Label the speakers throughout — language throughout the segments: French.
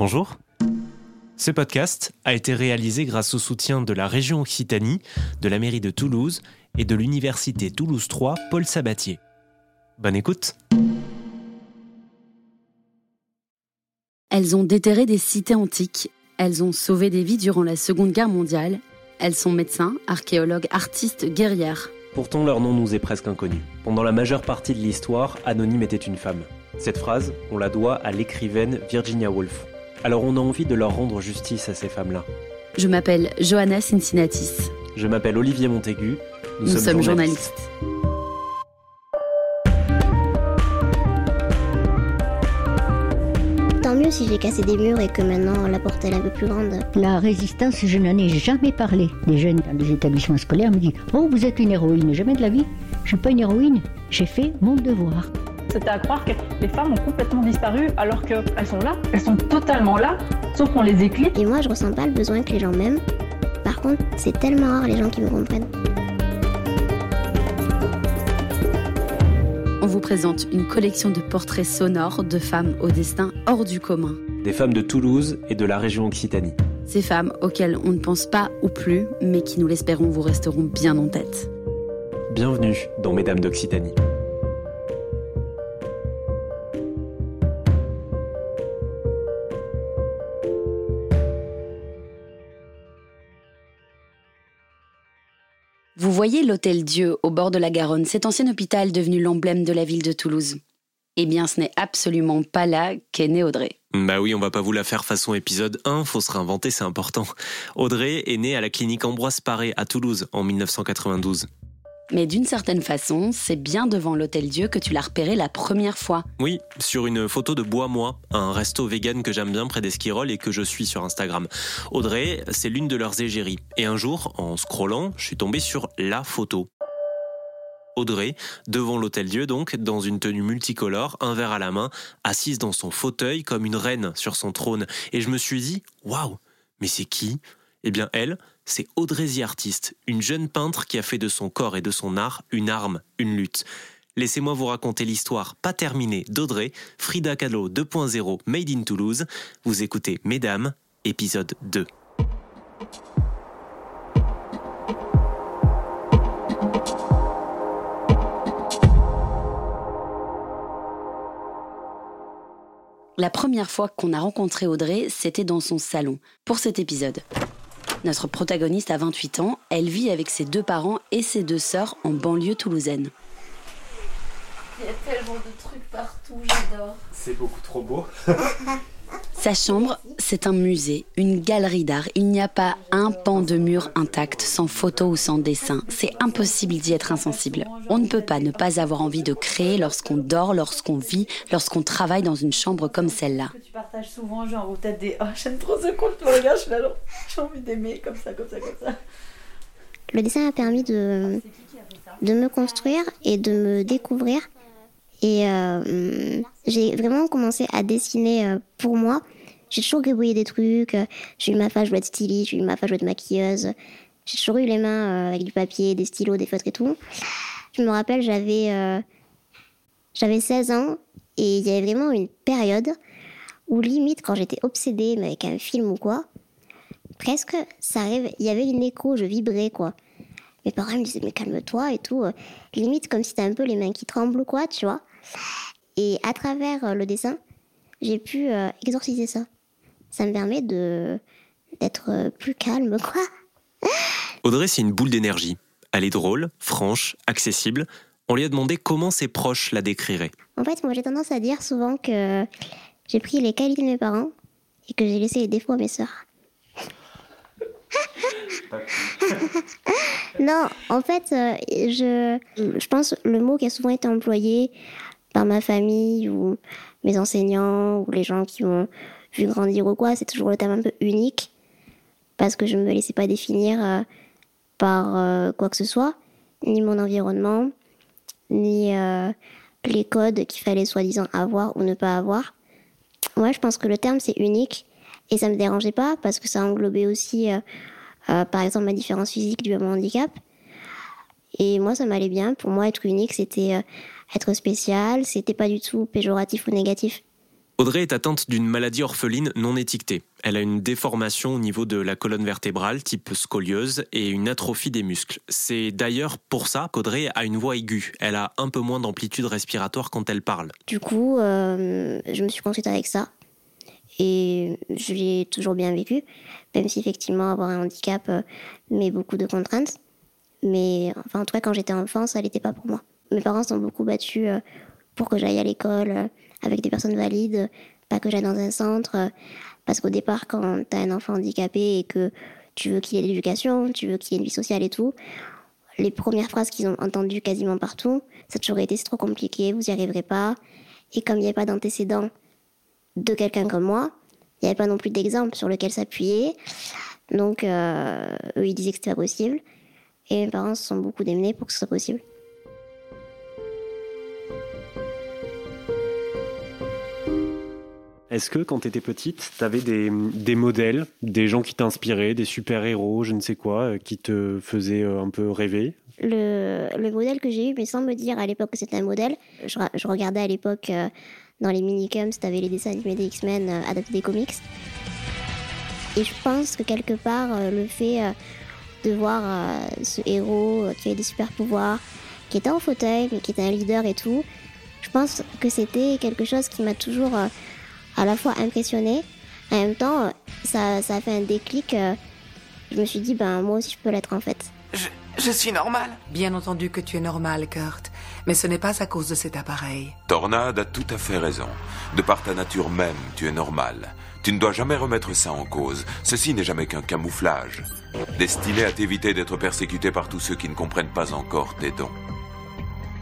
Speaker 1: Bonjour. Ce podcast a été réalisé grâce au soutien de la région Occitanie, de la mairie de Toulouse et de l'université Toulouse 3 Paul Sabatier. Bonne écoute.
Speaker 2: Elles ont déterré des cités antiques, elles ont sauvé des vies durant la Seconde Guerre mondiale, elles sont médecins, archéologues, artistes, guerrières.
Speaker 1: Pourtant, leur nom nous est presque inconnu. Pendant la majeure partie de l'histoire, Anonyme était une femme. Cette phrase, on la doit à l'écrivaine Virginia Woolf. Alors on a envie de leur rendre justice à ces femmes-là.
Speaker 2: Je m'appelle Johanna Cincinnatis.
Speaker 1: Je m'appelle Olivier Montaigu.
Speaker 2: Nous, sommes, journalistes.
Speaker 3: Tant mieux si j'ai cassé des murs et que maintenant la porte est un peu plus grande.
Speaker 4: La résistance, je n'en ai jamais parlé. Les jeunes dans les établissements scolaires me disent Oh, vous êtes une héroïne. Jamais de la vie. Je suis pas une héroïne. J'ai fait mon devoir.
Speaker 5: C'était à croire que les femmes ont complètement disparu alors qu'elles sont là. Elles sont totalement là, sauf qu'on les éclipse.
Speaker 3: Et moi, je ressens pas le besoin que les gens m'aiment. Par contre, c'est tellement rare les gens qui me comprennent.
Speaker 2: On vous présente une collection de portraits sonores de femmes au destin hors du commun.
Speaker 1: Des femmes de Toulouse et de la région Occitanie.
Speaker 2: Ces femmes auxquelles on ne pense pas ou plus, mais qui, nous l'espérons, vous resteront bien en tête.
Speaker 1: Bienvenue dans Mesdames d'Occitanie.
Speaker 2: Voyez l'Hôtel Dieu au bord de la Garonne, cet ancien hôpital devenu l'emblème de la ville de Toulouse. Eh bien, ce n'est absolument pas là qu'est née Audrey.
Speaker 1: Bah oui, on va pas vous la faire façon épisode 1, faut se réinventer, c'est important. Audrey est née à la clinique Ambroise Paré à Toulouse en 1992.
Speaker 2: Mais d'une certaine façon, c'est bien devant l'Hôtel Dieu que tu l'as repéré la première fois.
Speaker 1: Oui, sur une photo de Bois Moi, un resto vegan que j'aime bien près d'Esquirol et que je suis sur Instagram. Audrey, c'est l'une de leurs égéries. Et un jour, en scrollant, je suis tombé sur la photo. Audrey, devant l'Hôtel Dieu donc, dans une tenue multicolore, un verre à la main, assise dans son fauteuil comme une reine sur son trône. Et je me suis dit, waouh, mais c'est qui? Eh bien elle, c'est Audrey Artiste, une jeune peintre qui a fait de son corps et de son art une arme, une lutte. Laissez-moi vous raconter l'histoire pas terminée d'Audrey, Frida Kahlo 2.0 Made in Toulouse. Vous écoutez Mesdames, épisode 2.
Speaker 2: La première fois qu'on a rencontré Audrey, c'était dans son salon, pour cet épisode. Notre protagoniste a 28 ans, elle vit avec ses deux parents et ses deux sœurs en banlieue toulousaine.
Speaker 6: Il y a tellement de trucs partout, j'adore.
Speaker 1: C'est beaucoup trop beau.
Speaker 2: Sa chambre, c'est un musée, une galerie d'art. Il n'y a pas un pan de mur intact, sans photo ou sans dessin. C'est impossible d'y être insensible. On ne peut pas ne pas avoir envie de créer lorsqu'on dort, lorsqu'on vit, lorsqu'on travaille dans une chambre comme celle-là.
Speaker 6: Tu partages souvent, genre, t'as des. Oh, j'aime trop ce compte, tu me regardes, je suis là, genre, j'ai envie d'aimer, comme ça, comme ça, comme ça.
Speaker 3: Le dessin a permis de, de me construire et de me découvrir. Et euh, j'ai vraiment commencé à dessiner euh, pour moi. J'ai toujours gribouillé des trucs. J'ai eu ma phase, voulais être styliste. J'ai eu ma phase, voulais être maquilleuse. J'ai toujours eu les mains euh, avec du papier, des stylos, des feutres et tout. Je me rappelle, j'avais euh, j'avais 16 ans et il y avait vraiment une période où limite, quand j'étais obsédée mais avec un film ou quoi, presque, ça arrive, il y avait une écho, je vibrais quoi. Mes parents me disaient mais calme-toi et tout. Limite comme si t'as un peu les mains qui tremblent ou quoi, tu vois. Et à travers euh, le dessin, j'ai pu euh, exorciser ça. Ça me permet de d'être euh, plus calme, quoi.
Speaker 1: Audrey, c'est une boule d'énergie. Elle est drôle, franche, accessible. On lui a demandé comment ses proches la décriraient.
Speaker 3: En fait, moi j'ai tendance à dire souvent que j'ai pris les qualités de mes parents et que j'ai laissé les défauts à mes sœurs. non, en fait, je, je pense le mot qui a souvent été employé par ma famille ou mes enseignants ou les gens qui m'ont vu grandir ou quoi, c'est toujours le terme un peu unique parce que je ne me laissais pas définir euh, par euh, quoi que ce soit, ni mon environnement, ni euh, les codes qu'il fallait soi-disant avoir ou ne pas avoir. Moi, je pense que le terme c'est unique et ça me dérangeait pas parce que ça englobait aussi, euh, euh, par exemple, ma différence physique due à mon handicap. Et moi, ça m'allait bien. Pour moi, être unique, c'était euh, être spécial. C'était pas du tout péjoratif ou négatif.
Speaker 1: Audrey est atteinte d'une maladie orpheline non étiquetée. Elle a une déformation au niveau de la colonne vertébrale type scoliose et une atrophie des muscles. C'est d'ailleurs pour ça qu'Audrey a une voix aiguë. Elle a un peu moins d'amplitude respiratoire quand elle parle.
Speaker 3: Du coup, euh, je me suis construite avec ça. Et je l'ai toujours bien vécu, même si effectivement avoir un handicap euh, met beaucoup de contraintes. Mais enfin, en tout cas, quand j'étais enfant, ça n'était pas pour moi. Mes parents sont beaucoup battus euh, pour que j'aille à l'école avec des personnes valides, pas que j'aille dans un centre. Parce qu'au départ, quand tu as un enfant handicapé et que tu veux qu'il ait de l'éducation, tu veux qu'il ait une vie sociale et tout, les premières phrases qu'ils ont entendues quasiment partout, ça a toujours été c'est trop compliqué, vous n'y arriverez pas. Et comme il n'y avait pas d'antécédent de quelqu'un comme moi, il n'y avait pas non plus d'exemple sur lequel s'appuyer. Donc, euh, eux, ils disaient que c'était pas possible. Et mes parents se sont beaucoup démenés pour que ce soit possible.
Speaker 7: Est-ce que quand tu étais petite, tu avais des, modèles, des gens qui t'inspiraient, des super-héros, je ne sais quoi, euh, qui te faisaient euh, un peu rêver?
Speaker 3: Le, le, modèle que j'ai eu, mais sans me dire à l'époque que c'était un modèle, je, je, regardais à l'époque euh, dans les minicums, tu avais les dessins animés des X-Men adaptés des comics. Et je pense que quelque part, le fait de voir ce héros qui avait des super-pouvoirs, qui était en fauteuil, mais qui était un leader et tout, je pense que c'était quelque chose qui m'a toujours à la fois impressionnée. En même temps, ça, ça a fait un déclic. Euh, je me suis dit, ben moi aussi je peux l'être en fait.
Speaker 8: Je, je suis normal.
Speaker 9: Bien entendu que tu es normal, Kurt. Mais ce n'est pas à cause de cet appareil.
Speaker 10: Tornade a tout à fait raison. De par ta nature même, tu es normal. Tu ne dois jamais remettre ça en cause. Ceci n'est jamais qu'un camouflage. Destiné à t'éviter d'être persécuté par tous ceux qui ne comprennent pas encore tes dons.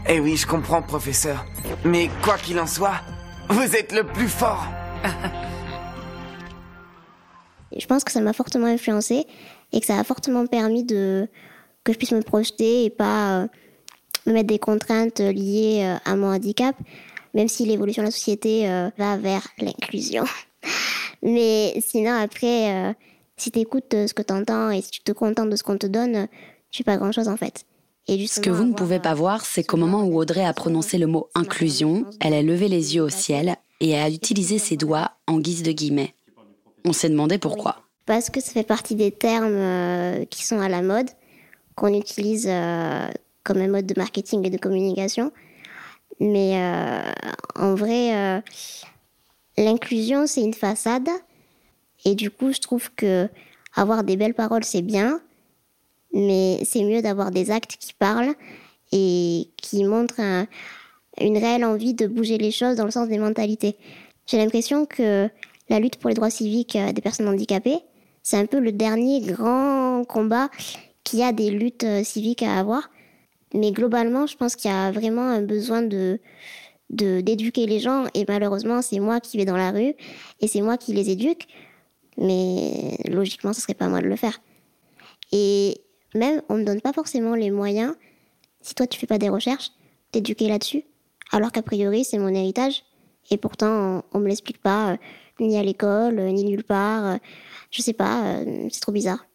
Speaker 8: Eh oui, je comprends, professeur. Mais quoi qu'il en soit, vous êtes le plus fort.
Speaker 3: je pense que ça m'a fortement influencé et que ça a fortement permis de que je puisse me projeter et pas euh, me mettre des contraintes liées euh, à mon handicap, même si l'évolution de la société euh, va vers l'inclusion. Mais sinon, après, si tu écoutes ce que tu entends et si tu te contentes de ce qu'on te donne, tu fais pas grand-chose en fait.
Speaker 2: Et ce que vous ne pouvez pas voir, c'est qu'au moment où Audrey a prononcé le mot inclusion, elle a levé les yeux au ciel et a utilisé ses doigts en guise de guillemets. On s'est demandé pourquoi.
Speaker 3: Parce que ça fait partie des termes euh, qui sont à la mode, qu'on utilise euh, comme un mode de marketing et de communication. Mais euh, en vrai, l'inclusion, c'est une façade. Et du coup, je trouve que avoir des belles paroles, c'est bien. Mais c'est mieux d'avoir des actes qui parlent et qui montrent un, une réelle envie de bouger les choses dans le sens des mentalités. J'ai l'impression que la lutte pour les droits civiques euh, des personnes handicapées, c'est un peu le dernier grand combat qu'il y a des luttes euh, civiques à avoir. Mais globalement, je pense qu'il y a vraiment un besoin de d'éduquer les gens et malheureusement c'est moi qui vais dans la rue et c'est moi qui les éduque mais logiquement ce serait pas moi de le faire et même on me donne pas forcément les moyens si toi tu fais pas des recherches d'éduquer là-dessus alors qu'a priori c'est mon héritage. Et pourtant, on, ne me l'explique pas, euh, ni à l'école, euh, ni nulle part. Euh, je sais pas, c'est trop bizarre.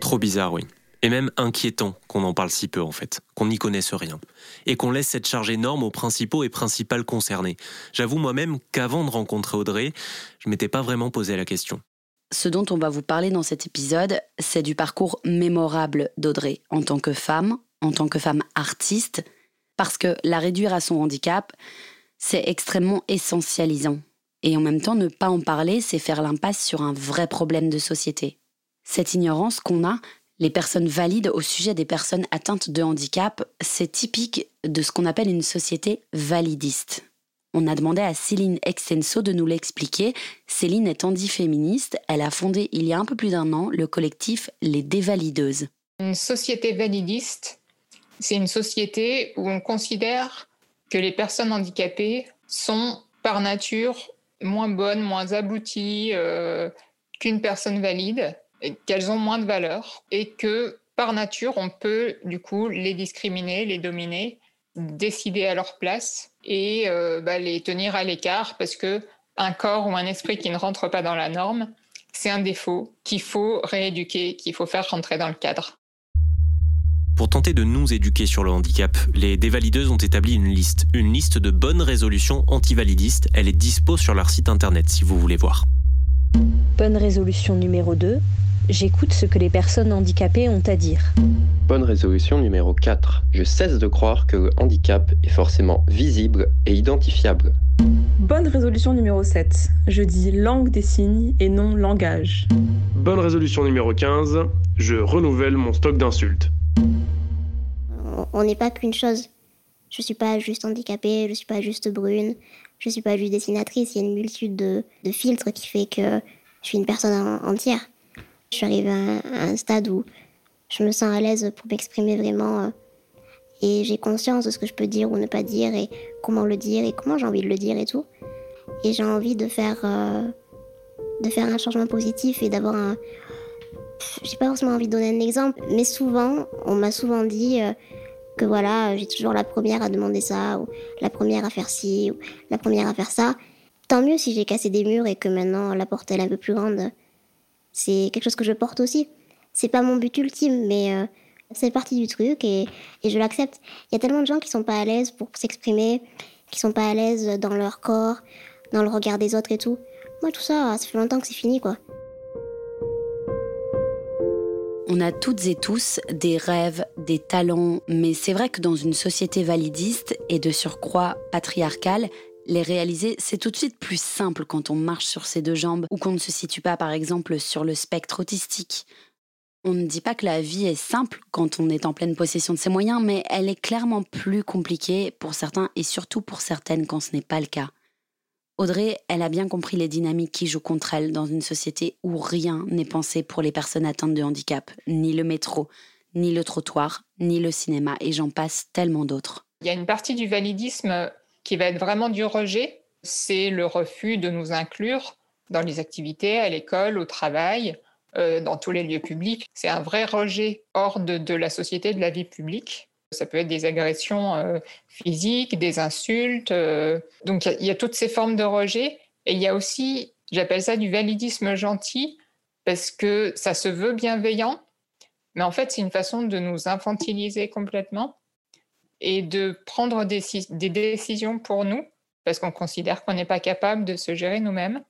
Speaker 1: Trop bizarre, oui. Et même inquiétant qu'on en parle si peu en fait, qu'on n'y connaisse rien, et qu'on laisse cette charge énorme aux principaux et principales concernés. J'avoue moi-même qu'avant de rencontrer Audrey, je m'étais pas vraiment posé la question.
Speaker 2: Ce dont on va vous parler dans cet épisode, c'est du parcours mémorable d'Audrey en tant que femme, en tant que femme artiste, parce que la réduire à son handicap, c'est extrêmement essentialisant. Et en même temps, ne pas en parler, c'est faire l'impasse sur un vrai problème de société. Cette ignorance qu'on a, les personnes valides au sujet des personnes atteintes de handicap, c'est typique de ce qu'on appelle une société validiste. On a demandé à Céline Extenso de nous l'expliquer. Céline est anti-féministe. Elle a fondé il y a un peu plus d'un an le collectif Les Dévalideuses.
Speaker 11: Une société validiste, c'est une société où on considère que les personnes handicapées sont par nature moins bonnes, moins abouties euh, qu'une personne valide, qu'elles ont moins de valeur et que par nature on peut du coup les discriminer, les dominer décider à leur place et euh, bah, les tenir à l'écart parce que un corps ou un esprit qui ne rentre pas dans la norme, c'est un défaut qu'il faut rééduquer, qu'il faut faire rentrer dans le cadre.
Speaker 1: Pour tenter de nous éduquer sur le handicap, les dévalideuses ont établi une liste, une liste de bonnes résolutions antivalidistes. Elle est dispo sur leur site internet si vous voulez voir.
Speaker 12: Bonne résolution numéro 2, j'écoute ce que les personnes handicapées ont à dire.
Speaker 13: Bonne résolution numéro 4, je cesse de croire que le handicap est forcément visible et identifiable.
Speaker 14: Bonne résolution numéro 7, je dis langue des signes et non langage.
Speaker 15: Bonne résolution numéro 15, je renouvelle mon stock d'insultes.
Speaker 3: On n'est pas qu'une chose. Je suis pas juste handicapée, je suis pas juste brune, je suis pas juste dessinatrice. Il y a une multitude de, de filtres qui fait que je suis une personne en- entière. Je suis arrivée à, un stade où je me sens à l'aise pour m'exprimer vraiment euh, et j'ai conscience de ce que je peux dire ou ne pas dire et comment le dire et comment j'ai envie de le dire et tout. Et j'ai envie de faire euh, de faire un changement positif et d'avoir un j'ai pas forcément envie de donner un exemple, mais souvent, on m'a souvent dit euh, que voilà, j'ai toujours la première à demander ça, ou la première à faire ci, ou la première à faire ça. Tant mieux si j'ai cassé des murs et que maintenant la porte elle est un peu plus grande. C'est quelque chose que je porte aussi. C'est pas mon but ultime, mais euh, c'est partie du truc et, et je l'accepte. Il y a tellement de gens qui sont pas à l'aise pour s'exprimer, qui sont pas à l'aise dans leur corps, dans le regard des autres et tout. Moi, tout ça, ça fait longtemps que c'est fini, quoi.
Speaker 2: On a toutes et tous des rêves, des talents, mais c'est vrai que dans une société validiste et de surcroît patriarcale, les réaliser, c'est tout de suite plus simple quand on marche sur ses deux jambes ou qu'on ne se situe pas par exemple sur le spectre autistique. On ne dit pas que la vie est simple quand on est en pleine possession de ses moyens, mais elle est clairement plus compliquée pour certains et surtout pour certaines quand ce n'est pas le cas. Audrey, elle a bien compris les dynamiques qui jouent contre elle dans une société où rien n'est pensé pour les personnes atteintes de handicap, ni le métro, ni le trottoir, ni le cinéma, et j'en passe tellement d'autres.
Speaker 11: Il y a une partie du validisme qui va être vraiment du rejet, c'est le refus de nous inclure dans les activités, à l'école, au travail, euh, dans tous les lieux publics. C'est un vrai rejet hors de, la société, de la vie publique. Ça peut être des agressions euh, physiques, des insultes. euh, donc il y, a toutes ces formes de rejet. Et il y a aussi, j'appelle ça du validisme gentil, parce que ça se veut bienveillant, mais en fait c'est une façon de nous infantiliser complètement et de prendre des, si- des décisions pour nous, parce qu'on considère qu'on n'est pas capable de se gérer nous-mêmes,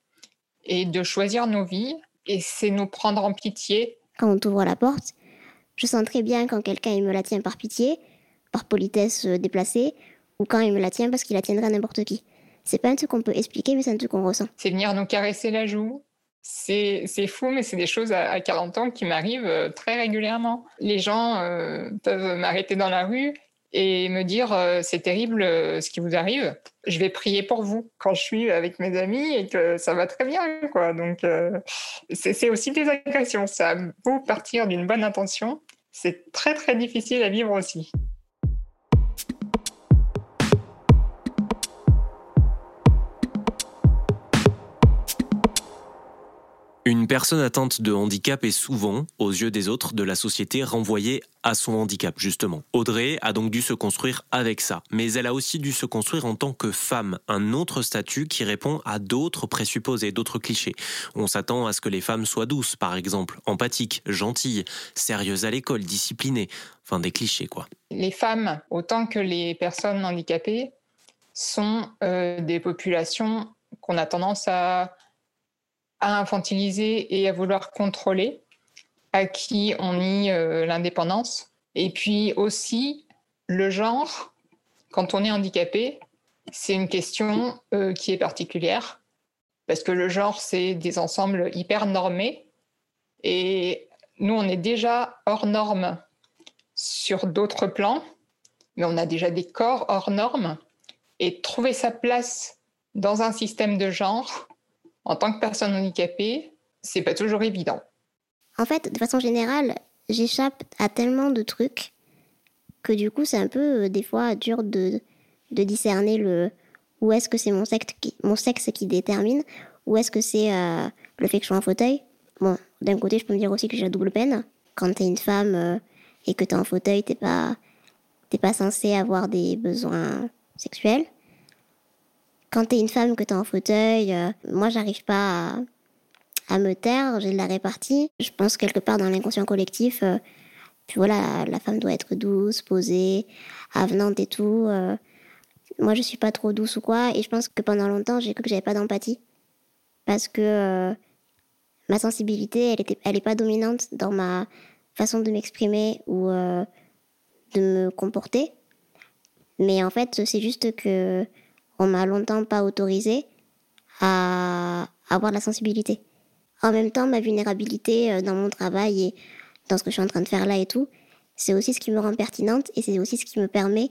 Speaker 11: et de choisir nos vies. Et c'est nous prendre en pitié
Speaker 3: Quand on t'ouvre la porte, je sens très bien quand quelqu'un il me la tient par pitié, par politesse euh, déplacée, ou quand il me la tient parce qu'il la tiendrait à n'importe qui. C'est pas un truc qu'on peut expliquer, mais c'est un truc qu'on ressent.
Speaker 11: c'est venir nous caresser la joue. C'est c'est fou, mais c'est des choses à, à 40 ans qui m'arrivent euh, très régulièrement. Les gens euh, peuvent m'arrêter dans la rue et me dire euh, c'est terrible euh, ce qui vous arrive. Je vais prier pour vous quand je suis avec mes amis et que ça va très bien. Quoi. Donc euh, c'est aussi des agressions. Ça beau partir d'une bonne intention, c'est très très difficile à vivre aussi.
Speaker 1: Une personne atteinte de handicap est souvent, aux yeux des autres de la société, renvoyée à son handicap, justement. Audrey a donc dû se construire avec ça, mais elle a aussi dû se construire en tant que femme, un autre statut qui répond à d'autres présupposés, d'autres clichés. On s'attend à ce que les femmes soient douces, par exemple, empathiques, gentilles, sérieuses à l'école, disciplinées, enfin des clichés quoi.
Speaker 11: les femmes, autant que les personnes handicapées, sont euh, des populations qu'on a tendance à, à infantiliser et à vouloir contrôler, à qui on nie euh, l'indépendance. Et puis aussi, le genre, quand on est handicapé, c'est une question euh, qui est particulière, parce que le genre, c'est des ensembles hyper normés, et nous, on est déjà hors normes sur d'autres plans, mais on a déjà des corps hors normes. Et trouver sa place dans un système de genre, en tant que personne handicapée, c'est pas toujours évident.
Speaker 3: En fait, de façon générale, j'échappe à tellement de trucs que du coup, c'est un peu euh, des fois dur de, de discerner le où est-ce que c'est mon sexe qui, détermine, ou est-ce que c'est euh, le fait que je sois en fauteuil. Bon, d'un côté, je peux me dire aussi que j'ai la double peine. Quand t'es une femme euh, et que t'es en fauteuil, t'es pas t'es pas censé avoir des besoins sexuels. Quand t'es une femme que t'es en fauteuil, euh, moi, j'arrive pas à à me taire, j'ai de la répartie. Je pense quelque part dans l'inconscient collectif, euh, Puis voilà, la femme doit être douce, posée, avenante et tout. Euh, moi, je suis pas trop douce ou quoi. Et je pense que pendant longtemps, j'ai cru que j'avais pas d'empathie. Parce que euh, ma sensibilité, elle était, elle est pas dominante dans ma façon de m'exprimer ou euh, de me comporter. Mais en fait, c'est juste que on m'a longtemps pas autorisé à avoir la sensibilité. En même temps, ma vulnérabilité euh, dans mon travail et dans ce que je suis en train de faire là et tout, c'est aussi ce qui me rend pertinente et c'est aussi ce qui me permet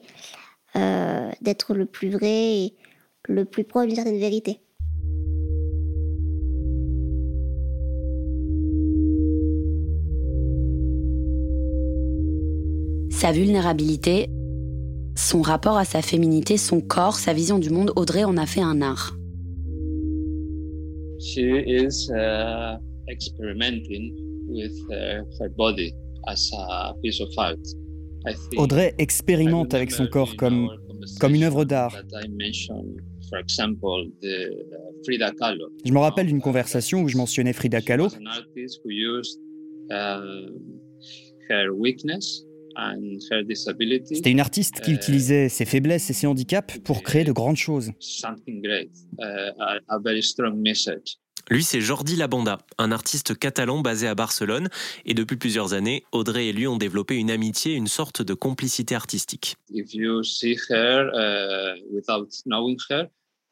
Speaker 3: euh, d'être le plus vrai et le plus proche d'une certaine vérité.
Speaker 2: Sa vulnérabilité, son rapport à sa féminité, son corps, sa vision du monde, Audrey en a fait un art.
Speaker 16: She is uh, experimenting with uh, her body as a piece of art. I think
Speaker 17: Audrey expérimente avec son corps comme, comme une œuvre d'art.
Speaker 16: that I mentioned, for example, the uh, Frida Kahlo.
Speaker 17: Je me rappelle d'une conversation où je mentionnais Frida Kahlo.
Speaker 16: was an
Speaker 17: C'était une artiste qui
Speaker 16: uh,
Speaker 17: utilisait ses faiblesses et ses handicaps pour créer de grandes choses.
Speaker 16: something great, uh, a, a very strong message.
Speaker 1: Lui, c'est Jordi Labanda, un artiste catalan basé à Barcelone. Et depuis plusieurs années, Audrey et lui ont développé une amitié, une sorte de complicité artistique.
Speaker 16: If you see her uh, without knowing her,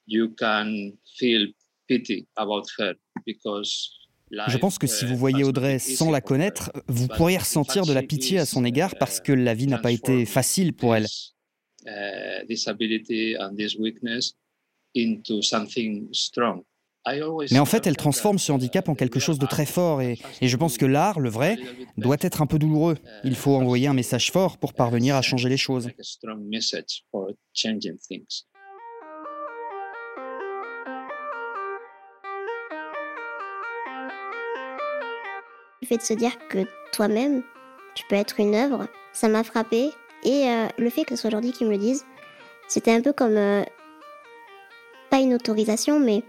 Speaker 16: you can feel pity about her because
Speaker 17: Je pense que si vous voyez Audrey sans la connaître, vous pourriez ressentir de la pitié à son égard parce que la vie n'a pas été facile pour elle.
Speaker 16: uh, always
Speaker 17: Mais en fait, elle transforme ce handicap en quelque chose de très fort et, et je pense que l'art, le vrai, doit être un peu douloureux. Il faut envoyer un message fort pour parvenir à changer les choses.
Speaker 3: Fait de se dire que toi-même, tu peux être une œuvre, ça m'a frappé. Et euh, le fait que ce soit Jordi qui me le dise, c'était un peu comme, euh, pas une autorisation, mais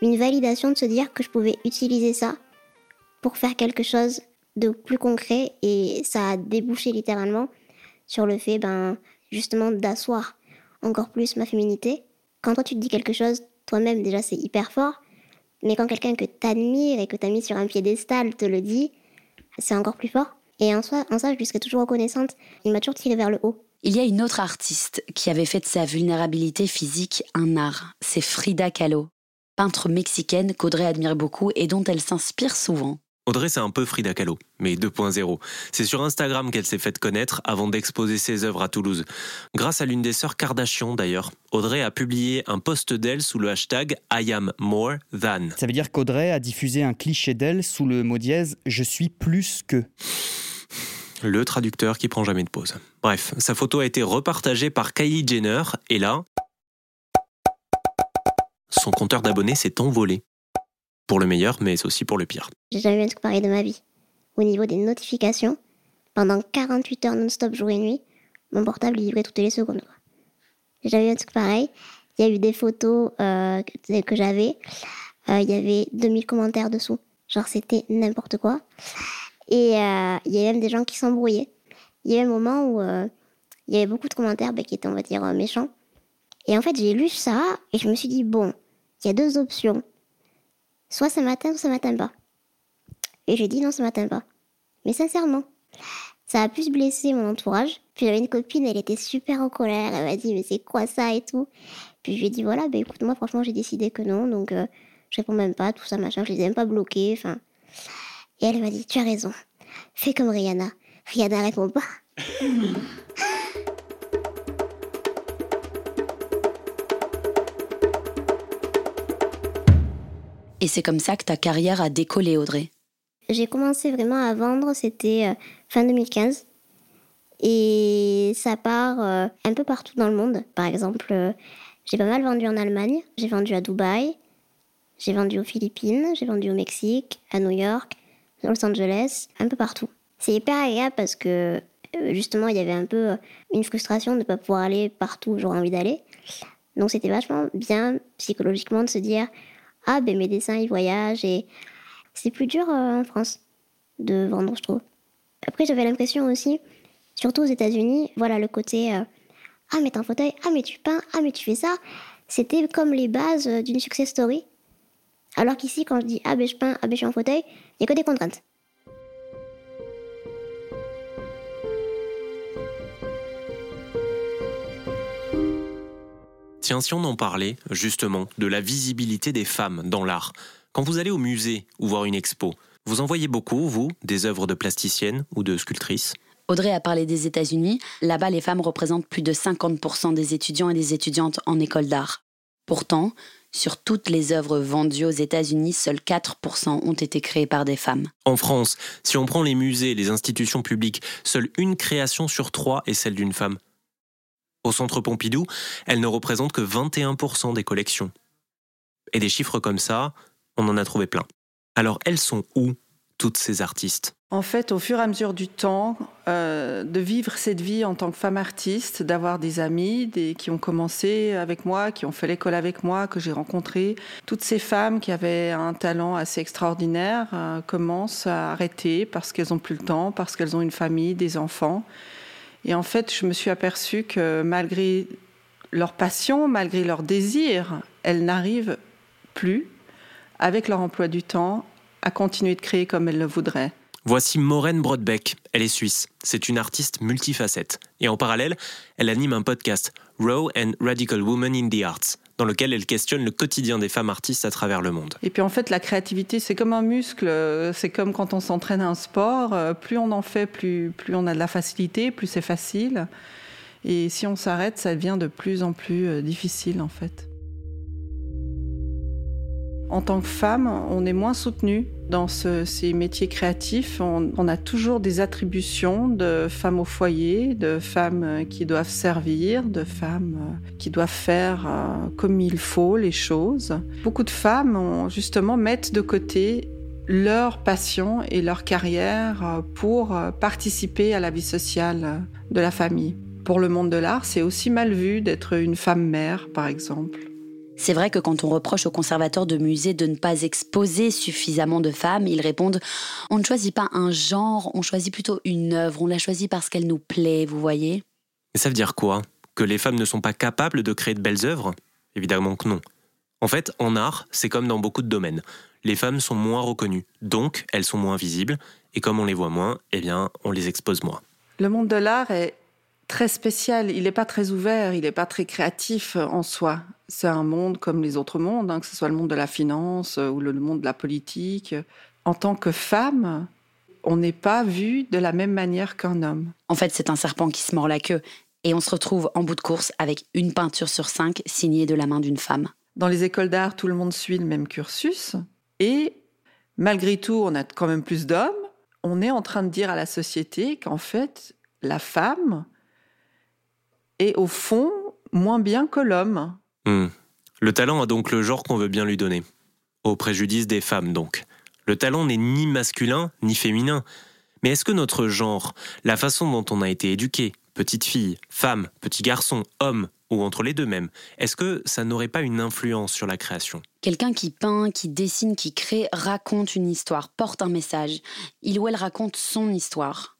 Speaker 3: une validation de se dire que je pouvais utiliser ça pour faire quelque chose de plus concret. Et ça a débouché littéralement sur le fait, ben, justement, d'asseoir encore plus ma féminité. Quand toi tu te dis quelque chose, toi-même déjà c'est hyper fort. Mais quand quelqu'un que t'admires et que t'as mis sur un piédestal te le dit, c'est encore plus fort. Et en, soi, en ça, je lui serai toujours reconnaissante. Il m'a toujours tiré vers le haut.
Speaker 2: Il y a une autre artiste qui avait fait de sa vulnérabilité physique un art. C'est Frida Kahlo, peintre mexicaine qu'Audrey admire beaucoup et dont elle s'inspire souvent.
Speaker 1: Audrey, c'est un peu Frida Kahlo, mais 2.0. C'est sur Instagram qu'elle s'est faite connaître avant d'exposer ses œuvres à Toulouse. Grâce à l'une des sœurs Kardashian d'ailleurs, Audrey a publié un post d'elle sous le hashtag I am more than.
Speaker 17: Ça veut dire qu'Audrey a diffusé un cliché d'elle sous le mot dièse Je suis plus que.
Speaker 1: Le traducteur qui prend jamais de pause. Bref, sa photo a été repartagée par Kylie Jenner et là, son compteur d'abonnés s'est envolé. Pour le meilleur, mais aussi pour le pire.
Speaker 3: J'ai jamais vu un truc pareil de ma vie. Au niveau des notifications, pendant 48 heures non-stop, jour et nuit, mon portable il toutes les secondes. J'ai jamais vu un truc pareil. Il y a eu des photos euh, que, j'avais. Euh, Il y avait 2000 commentaires dessous. Genre, c'était n'importe quoi. Et euh, il y avait même des gens qui s'embrouillaient. Il y a eu un moment où il y avait beaucoup de commentaires bah, qui étaient, on va dire, méchants. Et en fait, j'ai lu ça et je me suis dit, bon, il y a deux options. Soit ça m'atteint, soit ça m'atteint pas. Et j'ai dit non, ça m'atteint pas. Mais sincèrement, ça a plus blessé mon entourage. Puis j'avais une copine, elle était super en colère. Elle m'a dit, mais c'est quoi ça et tout. Puis je lui ai dit, voilà, bah écoute, moi, franchement, j'ai décidé que non. Donc, euh, je réponds même pas, tout ça, machin. Je les ai même pas bloqués. Enfin. Et elle m'a dit, tu as raison. Fais comme Rihanna. Rihanna répond pas.
Speaker 2: Et c'est comme ça que ta carrière a décollé, Audrey.
Speaker 3: J'ai commencé vraiment à vendre, c'était euh, fin 2015. Et ça part euh, un peu partout dans le monde. Par exemple, euh, j'ai pas mal vendu en Allemagne, j'ai vendu à Dubaï, j'ai vendu aux Philippines, j'ai vendu au Mexique, à New York, à Los Angeles, un peu partout. C'est hyper agréable parce que justement, il y avait un peu une frustration de ne pas pouvoir aller partout où j'aurais envie d'aller. Donc c'était vachement bien psychologiquement de se dire Ah, ben mes dessins ils voyagent et c'est plus dur euh, en France de vendre, je trouve. Après, j'avais l'impression aussi, surtout aux États-Unis, voilà le côté euh, Ah, mais t'as un fauteuil, ah, mais tu peins, ah, mais tu fais ça. C'était comme les bases euh, d'une success story. Alors qu'ici, quand je dis Ah, ben je peins, ah, ben je suis en fauteuil, il n'y a que des contraintes.
Speaker 1: Tiens, si on en parlait, justement, de la visibilité des femmes dans l'art. Quand vous allez au musée ou voir une expo, vous en voyez beaucoup, vous, des œuvres de plasticiennes ou de sculptrices?
Speaker 2: Audrey a parlé des États-Unis. Là-bas, les femmes représentent plus de 50% des étudiants et des étudiantes en école d'art. Pourtant, sur toutes les œuvres vendues aux États-Unis, seuls 4% ont été créées par des femmes.
Speaker 1: En France, si on prend les musées, les institutions publiques, seule une création sur trois est celle d'une femme. Au Centre Pompidou, elle ne représente que 21% des collections. Et des chiffres comme ça, on en a trouvé plein. Alors elles sont où, toutes ces artistes?
Speaker 18: En fait, au fur et à mesure du temps, euh, de vivre cette vie en tant que femme artiste, d'avoir des amis des, qui ont commencé avec moi, qui ont fait l'école avec moi, que j'ai rencontré, toutes ces femmes qui avaient un talent assez extraordinaire euh, commencent à arrêter parce qu'elles n'ont plus le temps, parce qu'elles ont une famille, des enfants. Et en fait, je me suis aperçue que malgré leur passion, malgré leur désir, elles n'arrivent plus, avec leur emploi du temps, à continuer de créer comme elles le voudraient.
Speaker 1: Voici Maureen Brodbeck. Elle est suisse. C'est une artiste multifacette. Et en parallèle, elle anime un podcast, Raw and Radical Women in the Arts, dans lequel elle questionne le quotidien des femmes artistes à travers le monde.
Speaker 18: Et puis en fait, la créativité, c'est comme un muscle. C'est comme quand on s'entraîne à un sport. Plus on en fait, plus, plus on a de la facilité, plus c'est facile. Et si on s'arrête, ça devient de plus en plus euh, difficile en fait. En tant que femme, on est moins soutenu dans ces métiers créatifs. On, a toujours des attributions de femmes au foyer, de femmes euh, qui doivent servir, de femmes euh, qui doivent faire euh, comme il faut les choses. Beaucoup de femmes, justement, mettent de côté leur passion et leur carrière pour participer à la vie sociale de la famille. Pour le monde de l'art, c'est aussi mal vu d'être une femme mère, par exemple.
Speaker 2: C'est vrai que quand on reproche aux conservateurs de musées de ne pas exposer suffisamment de femmes, ils répondent on ne choisit pas un genre, on choisit plutôt une œuvre, on la choisit parce qu'elle nous plaît, vous voyez
Speaker 1: Et ça veut dire quoi? Que les femmes ne sont pas capables de créer de belles œuvres? Évidemment que non. En fait, en art, c'est comme dans beaucoup de domaines. Les femmes sont moins reconnues, donc elles sont moins visibles, et comme on les voit moins, eh bien, on les expose moins.
Speaker 18: Le monde de l'art est très spécial. Il n'est pas très ouvert, il n'est pas très créatif en soi. C'est un monde comme les autres mondes, hein, que ce soit le monde de la finance ou le monde de la politique. En tant que femme, on n'est pas vu de la même manière qu'un homme.
Speaker 2: En fait, c'est un serpent qui se mord la queue. Et on se retrouve en bout de course avec une peinture sur cinq signée de la main d'une femme.
Speaker 18: Dans les écoles d'art, tout le monde suit le même cursus. Et malgré tout, on a quand même plus d'hommes. On est en train de dire à la société qu'en fait, la femme, et au fond moins bien que l'homme.
Speaker 1: Hmm. Le talent a donc le genre qu'on veut bien lui donner. Au préjudice des femmes donc. Le talent n'est ni masculin ni féminin. Mais est-ce que notre genre, la façon dont on a été éduqué, petite fille, femme, petit garçon, homme, ou entre les deux même, est-ce que ça n'aurait pas une influence sur la création?
Speaker 2: Quelqu'un qui peint, qui dessine, qui crée, raconte une histoire, porte un message. Il ou elle raconte son histoire.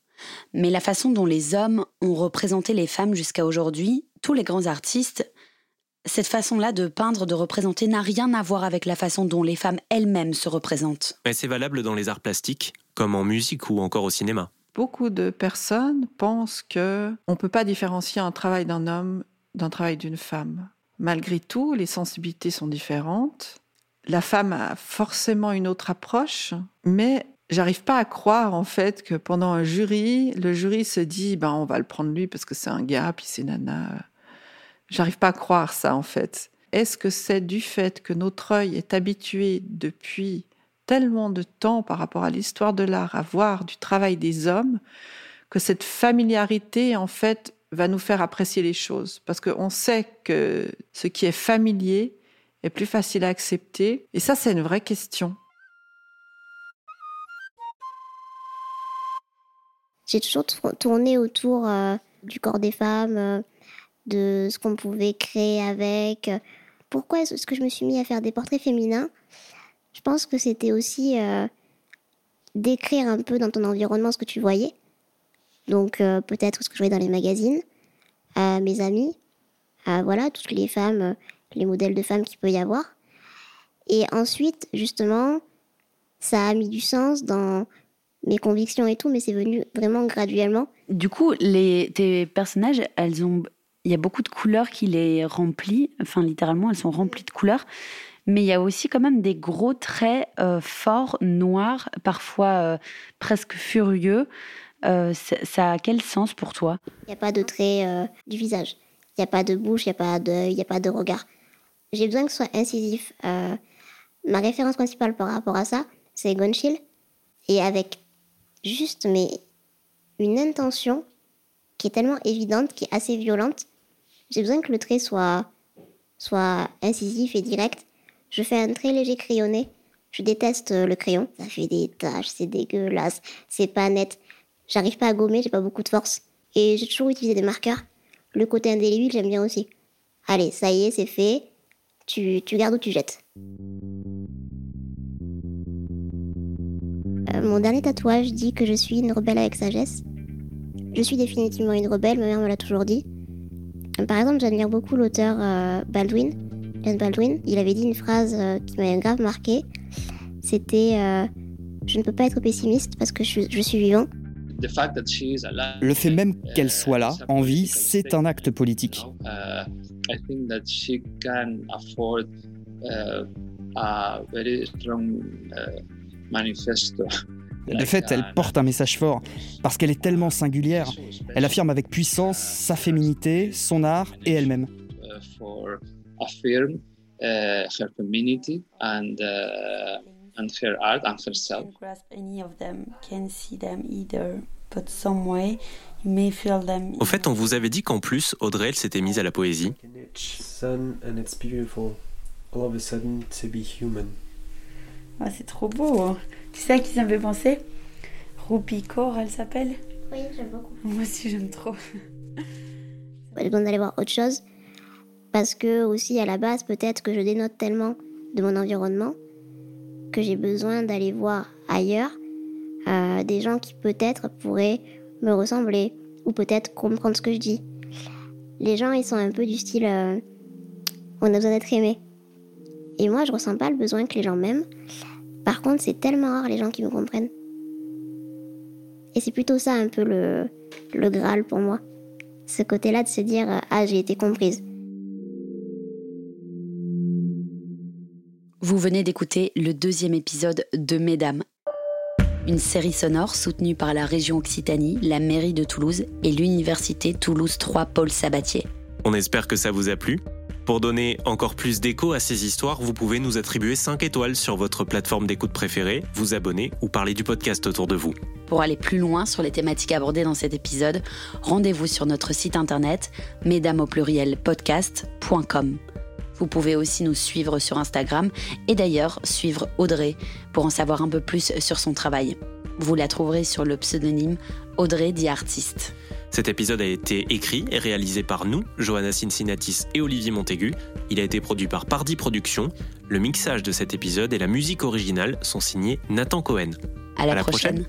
Speaker 2: Mais la façon dont les hommes ont représenté les femmes jusqu'à aujourd'hui, tous les grands artistes, cette façon-là de peindre, de représenter n'a rien à voir avec la façon dont les femmes elles-mêmes se représentent.
Speaker 1: Mais c'est valable dans les arts plastiques, comme en musique ou encore au cinéma.
Speaker 18: Beaucoup de personnes pensent que on peut pas différencier un travail d'un homme d'un travail d'une femme. Malgré tout, les sensibilités sont différentes. La femme a forcément une autre approche, mais J'arrive pas à croire en fait que pendant un jury, le jury se dit ben on va le prendre lui parce que c'est un gars puis c'est nana. J'arrive pas à croire ça en fait. Est-ce que c'est du fait que notre œil est habitué depuis tellement de temps par rapport à l'histoire de l'art à voir du travail des hommes que cette familiarité en fait va nous faire apprécier les choses? Parce qu'on sait que ce qui est familier est plus facile à accepter et ça c'est une vraie question.
Speaker 3: J'ai toujours tourné autour euh, du corps des femmes, euh, de ce qu'on pouvait créer avec. Pourquoi est-ce que je me suis mis à faire des portraits féminins Je pense que c'était aussi euh, décrire un peu dans ton environnement ce que tu voyais. Donc euh, peut-être ce que je voyais dans les magazines, à mes amis, à voilà, toutes les femmes, euh, les modèles de femmes qu'il peut y avoir. Et ensuite, justement, ça a mis du sens dans mes convictions et tout, mais c'est venu vraiment graduellement.
Speaker 2: Du coup, les, tes personnages, elles ont, il y a beaucoup de couleurs qui les remplissent. Enfin, littéralement, elles sont remplies de couleurs. Mais il y a aussi quand même des gros traits euh, forts, noirs, parfois euh, presque furieux. Euh, ça, ça a quel sens pour toi?
Speaker 3: Il n'y a pas de trait du visage. Il n'y a pas de bouche, il n'y a pas il n'y a pas de regard. J'ai besoin que ce soit incisif. Ma référence principale par rapport à ça, c'est Gonchill. Et avec juste mais une intention qui est tellement évidente, qui est assez violente, j'ai besoin que le trait soit, soit incisif et direct. Je fais un très léger crayonné. Je déteste euh, le crayon. Ça fait des taches, c'est dégueulasse, c'est pas net. J'arrive pas à gommer, j'ai pas beaucoup de force. Et j'ai toujours utilisé des marqueurs. Le côté indélébile, j'aime bien aussi. Allez, ça y est, c'est fait. Tu, tu gardes ou tu jettes? Mon dernier tatouage dit que je suis une rebelle avec sagesse. Je suis définitivement une rebelle, ma mère me l'a toujours dit. Par exemple, j'admire beaucoup l'auteur euh, Baldwin, James Baldwin. Il avait dit une phrase euh, qui m'a grave marqué. C'était euh, Je ne peux pas être pessimiste parce que je, je suis vivant.
Speaker 16: The fact that she is alive,
Speaker 17: Le fait même qu'elle soit là, en vie, c'est un acte politique. De fait, elle porte un message fort, parce qu'elle est tellement singulière. Elle affirme avec puissance sa féminité, son art et elle-même.
Speaker 16: and her art and herself.
Speaker 1: Au fait, on vous avait dit qu'en plus, Audrey, elle s'était mise à la poésie.
Speaker 2: Ah, c'est trop beau. hein. Tu sais à qui ça me fait penser? Rupi Kaur, elle s'appelle?
Speaker 3: Oui, j'aime beaucoup.
Speaker 2: Moi aussi, j'aime trop.
Speaker 3: J'ai besoin d'aller voir autre chose. Parce que, aussi, à la base, peut-être que je dénote tellement de mon environnement que j'ai besoin d'aller voir ailleurs euh, des gens qui, peut-être, pourraient me ressembler ou peut-être comprendre ce que je dis. Les gens, ils sont un peu du style euh, on a besoin d'être aimé. Et moi, je ressens pas le besoin que les gens m'aiment. Par contre, c'est tellement rare les gens qui me comprennent. Et c'est plutôt ça un peu le, le Graal pour moi. Ce côté-là de se dire euh, Ah, j'ai été comprise.
Speaker 2: Vous venez d'écouter le deuxième épisode de Mesdames, une série sonore soutenue par la région Occitanie, la mairie de Toulouse et l'université Toulouse 3 Paul Sabatier.
Speaker 1: On espère que ça vous a plu. Pour donner encore plus d'écho à ces histoires, vous pouvez nous attribuer 5 étoiles sur votre plateforme d'écoute préférée, vous abonner ou parler du podcast autour de vous.
Speaker 2: Pour aller plus loin sur les thématiques abordées dans cet épisode, rendez-vous sur notre site internet mesdames podcast.com. Vous pouvez aussi nous suivre sur Instagram et d'ailleurs suivre Audrey pour en savoir un peu plus sur son travail. Vous la trouverez sur le pseudonyme Audrey dit artiste.
Speaker 1: Cet épisode a été écrit et réalisé par nous, Johanna Cincinnatis et Olivier Montaigu. Il a été produit par Pardy Productions. Le mixage de cet épisode et la musique originale sont signés Nathan Cohen.
Speaker 2: À la, prochaine.